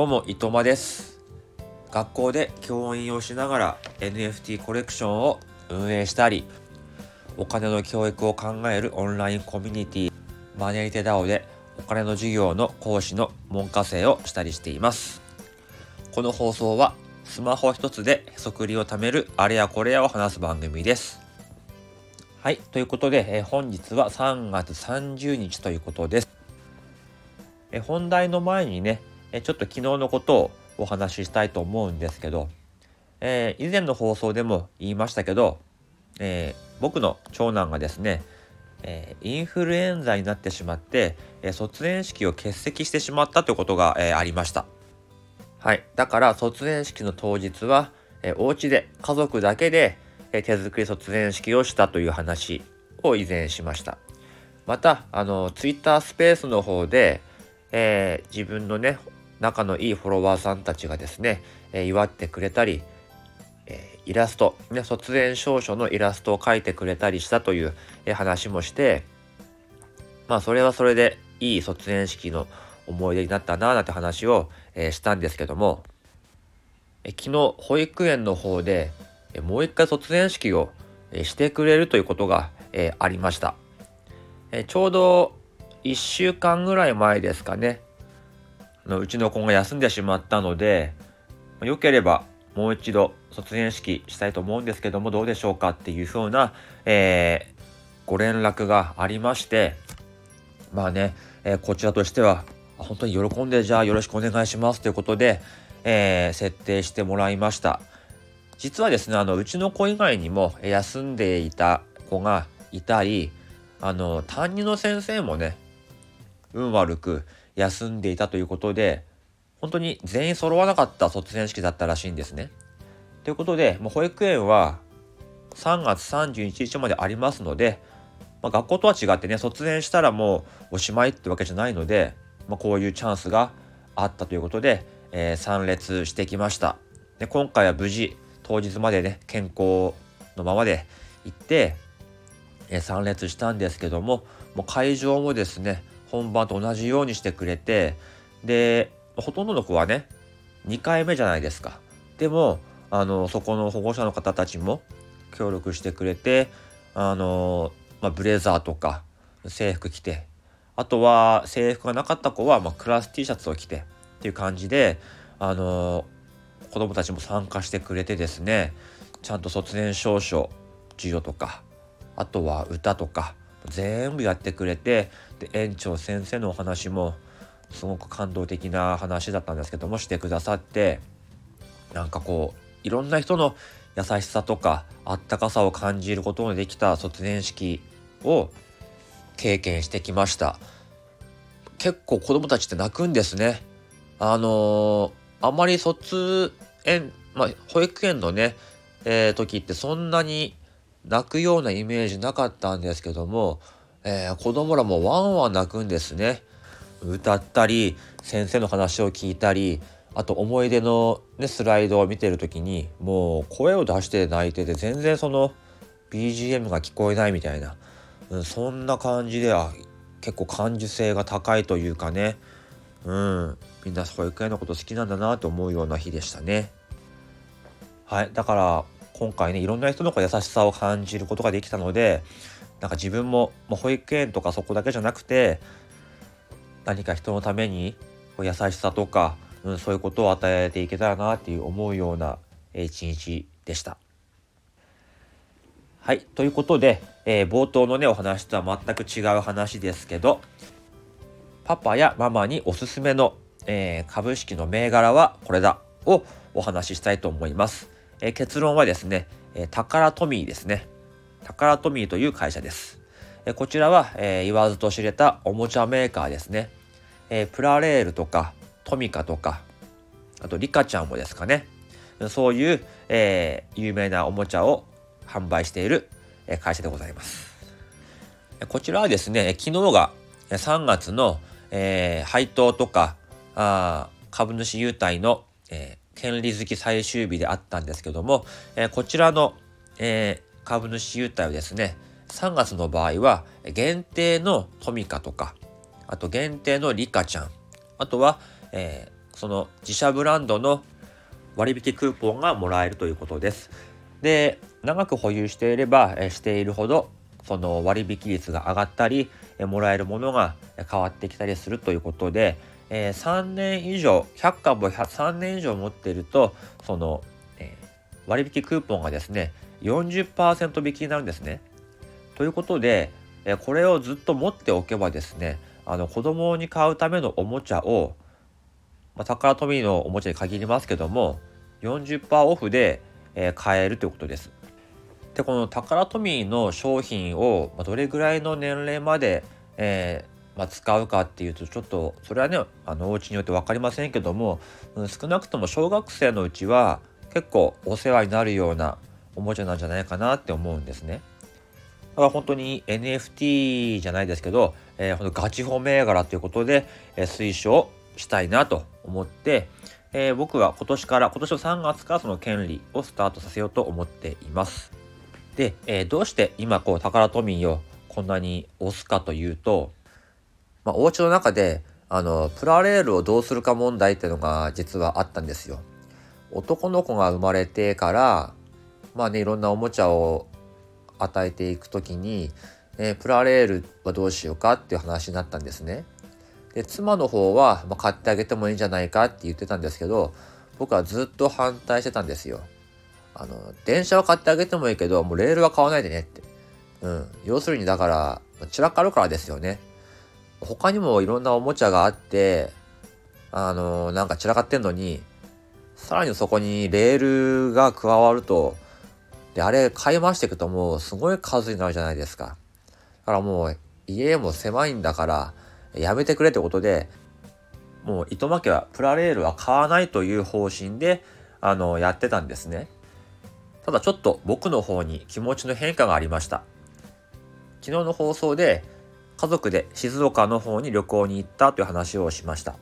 どうも、伊藤間です。学校で教員をしながら NFT コレクションを運営したり、お金の教育を考えるオンラインコミュニティ、マネリテダオでお金の授業の講師の門下生をしたりしています。この放送はスマホ一つでへそくりを貯めるあれやこれやを話す番組です。はい、ということで、えー本日は3月30日ということです。えー本題の前にね、えちょっと昨日のことをお話ししたいと思うんですけど、えー以前の放送でも言いましたけど、えー僕の長男がですね、えーインフルエンザになってしまって、え卒園式を欠席してしまったということが、えありました。はい。だから卒園式の当日は、えーお家で家族だけで、え手作り卒園式をしたという話を以前しました。また、あの、ツイッタースペースの方で、え自分のね仲のいいフォロワーさんたちがですね、え祝ってくれたり、えイラスト、ね、卒園証書のイラストを描いてくれたりしたという、え話もしてまあそれはそれでいい卒園式の思い出になったなぁなんて話を、えしたんですけども、え昨日保育園の方で、えもう一回卒園式を、えしてくれるということが、えありました。えちょうど1週間ぐらい前ですかねのうちの子が休んでしまったのでよければもう一度卒園式したいと思うんですけどもどうでしょうかっていうふうな、えーご連絡がありましてまあね、えーこちらとしては本当に喜んでじゃあよろしくお願いしますということで、えー設定してもらいました。実はですねあのうちの子以外にも休んでいた子がいたりあの担任の先生もね運悪く休んでいたということで本当に全員揃わなかった卒園式だったらしいんですね。ということでもう保育園は3月31日までありますので、まあ、学校とは違ってね卒園したらもうおしまいってわけじゃないので、まあ、こういうチャンスがあったということで、えー参列してきました。で今回は無事当日までね健康のままで行って、えー参列したんですけどももう会場もですね本番と同じようにしてくれてでほとんどの子はね2回目じゃないですか。でもあのそこの保護者の方たちも協力してくれてあの、まあ、ブレザーとか制服着てあとは制服がなかった子は、まあ、クラス T シャツを着てっていう感じであの子供たちも参加してくれてですねちゃんと卒園証書授与とかあとは歌とか全部やってくれてで園長先生のお話もすごく感動的な話だったんですけどもしてくださってなんかこういろんな人の優しさとかあったかさを感じることのできた卒園式を経験してきました。結構子供たちって泣くんですね。あのーあまり卒園まあ保育園のね、えー時ってそんなに泣くようなイメージなかったんですけども、えー子供らもワンワン泣くんですね。歌ったり先生の話を聞いたりあと思い出の、ね、スライドを見てる時にもう声を出して泣いてて全然その BGM が聞こえないみたいな、うん、そんな感じでは結構感受性が高いというかねうんみんな保育園のこと好きなんだなと思うような日でしたね。はい、だから今回ねいろんな人の優しさを感じることができたのでなんか自分も、ま、保育園とかそこだけじゃなくて何か人のためにこう優しさとか、うん、そういうことを与えていけたらなっていう思うような一日でした。はいということで、えー冒頭のねお話とは全く違う話ですけどパパやママにおすすめの、えー株式の銘柄はこれだをお話ししたいと思います。え結論はですね、えタカラトミーですね。タカラトミーという会社です。えこちらは、え言わずと知れたおもちゃメーカーですね。えプラレールとかトミカとかあとリカちゃんもですかね。そういう、えー有名なおもちゃを販売している会社でございます。こちらはですね、昨日が3月の、えー配当とかあ株主優待の、え権利付き最終日であったんですけども、えーこちらの、えー株主優待をですね3月の場合は限定のトミカとかあと限定のリカちゃんあとは、えーその自社ブランドの割引クーポンがもらえるということです。で、長く保有していれば、えしているほど、その割引率が上がったり、えもらえるものが変わってきたりするということで、えー、3年以上、100株を3年以上持っていると、その、えー、割引クーポンがですね、40%引きになるんですね。ということで、えー、これをずっと持っておけばですね、あの子供に買うためのおもちゃを、まあ、タカラトミーのおもちゃに限りますけども40%オフで、え、買えるということです。でこのタカラトミーの商品を、まあ、どれぐらいの年齢まで、えーまあ、使うかっていうとちょっとそれはねあのお家によって分かりませんけども、うん、少なくとも小学生のうちは結構お世話になるようなおもちゃなんじゃないかなって思うんですね。だから本当に NFT じゃないですけど、えー、本当ガチホ銘柄ということで、えー、推奨したいなと思って、えー、僕は今年から、今年の3月からその権利をスタートさせようと思っています。で、えー、どうして今こう、タカラトミーをこんなに押すかというと、まあ、お家の中で、あの、プラレールをどうするか問題っていうのが実はあったんですよ。男の子が生まれてから、まあね、いろんなおもちゃを与えていく時に、えー、プラレールはどうしようかっていう話になったんですね。で妻の方は、まあ、買ってあげてもいいんじゃないかって言ってたんですけど僕はずっと反対してたんですよ。あの電車は買ってあげてもいいけどもうレールは買わないでねって。うん、要するにだから散らかるからですよね。他にもいろんなおもちゃがあってあのなんか散らかってんのにさらにそこにレールが加わるとであれ買い回していくともうすごい数になるじゃないですか。だからもう家も狭いんだからやめてくれってことで、もう糸巻家はプラレールは買わないという方針で、あの、やってたんですね。ただちょっと僕の方に気持ちの変化がありました。昨日の放送で家族で静岡の方に旅行に行ったという話をしました。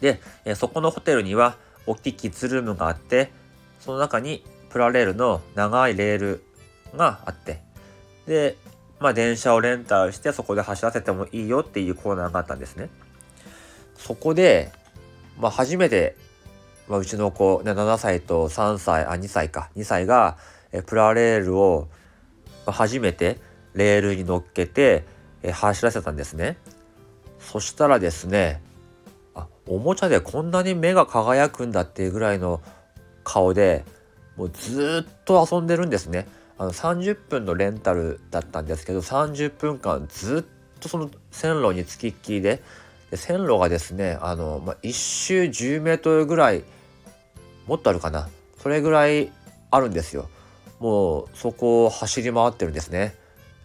で、そこのホテルには大きいキッズルームがあって、その中にプラレールの長いレールがあって、で、まあ、電車をレンタルしてそこで走らせてもいいよっていうコーナーがあったんですね。そこで、まあ、初めて、まあ、うちの子、7歳と3歳、あ、2歳か、2歳が、プラレールを、初めてレールに乗っけて、え走らせたんですね。そしたらですね、あ、おもちゃでこんなに目が輝くんだっていうぐらいの顔で、もうずっと遊んでるんですね。あの30分のレンタルだったんですけど30分間ずっとその線路につきっきりでで線路がですねあの、まあ、1周10メートルぐらいもっとあるかなそれぐらいあるんですよ。もうそこを走り回ってるんですね。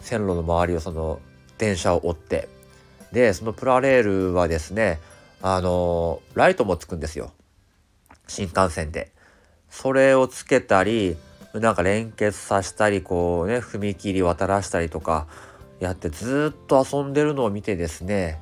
線路の周りをその電車を追って。でそのプラレールはですねあのライトもつくんですよ新幹線で。それをつけたりなんか連結させたりこうね踏切渡らしたりとかやってずっと遊んでるのを見てですね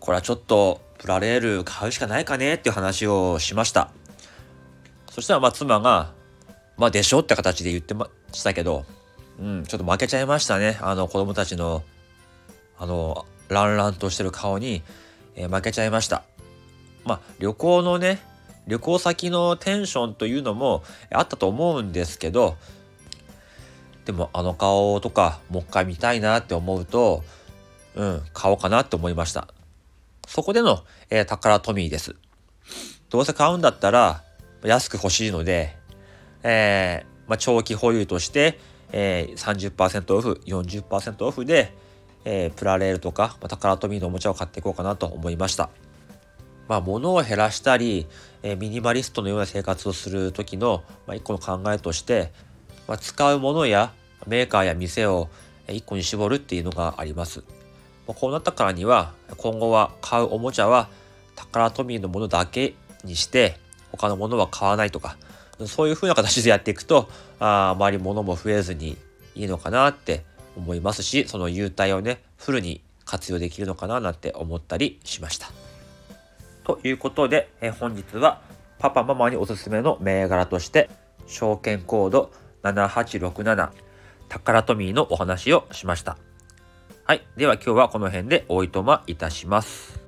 これはちょっとプラレール買うしかないかねっていう話をしましたそしたらまあ妻がまあでしょって形で言ってましたけどうんちょっと負けちゃいましたねあの子供たちのあのランランとしてる顔に、えー、負けちゃいました。まあ旅行のね旅行先のテンションというのもあったと思うんですけどでもあの顔とかもう一回見たいなって思うとうん買おうかなって思いました。そこでの、えー、宝トミーです。どうせ買うんだったら安く欲しいので、えーまあ、長期保有として、えー、30%オフ40%オフで、えー、プラレールとか、まあ、宝トミーのおもちゃを買っていこうかなと思いましたまあ、物を減らしたり、えミニマリストのような生活をする時の、まあ、一個の考えとして、まあ、使うものやメーカーや店を一個に絞るっていうのがあります。まあ、こうなったからには今後は買うおもちゃはタカラトミーのものだけにして他のものは買わないとかそういう風な形でやっていくとああまり物も増えずにいいのかなって思いますしその優待をねフルに活用できるのかななんて思ったりしました。ということで、え本日はパパママにおすすめの銘柄として、証券コード7867タカラトミーのお話をしました。はい。では今日はこの辺でおいとまいたします。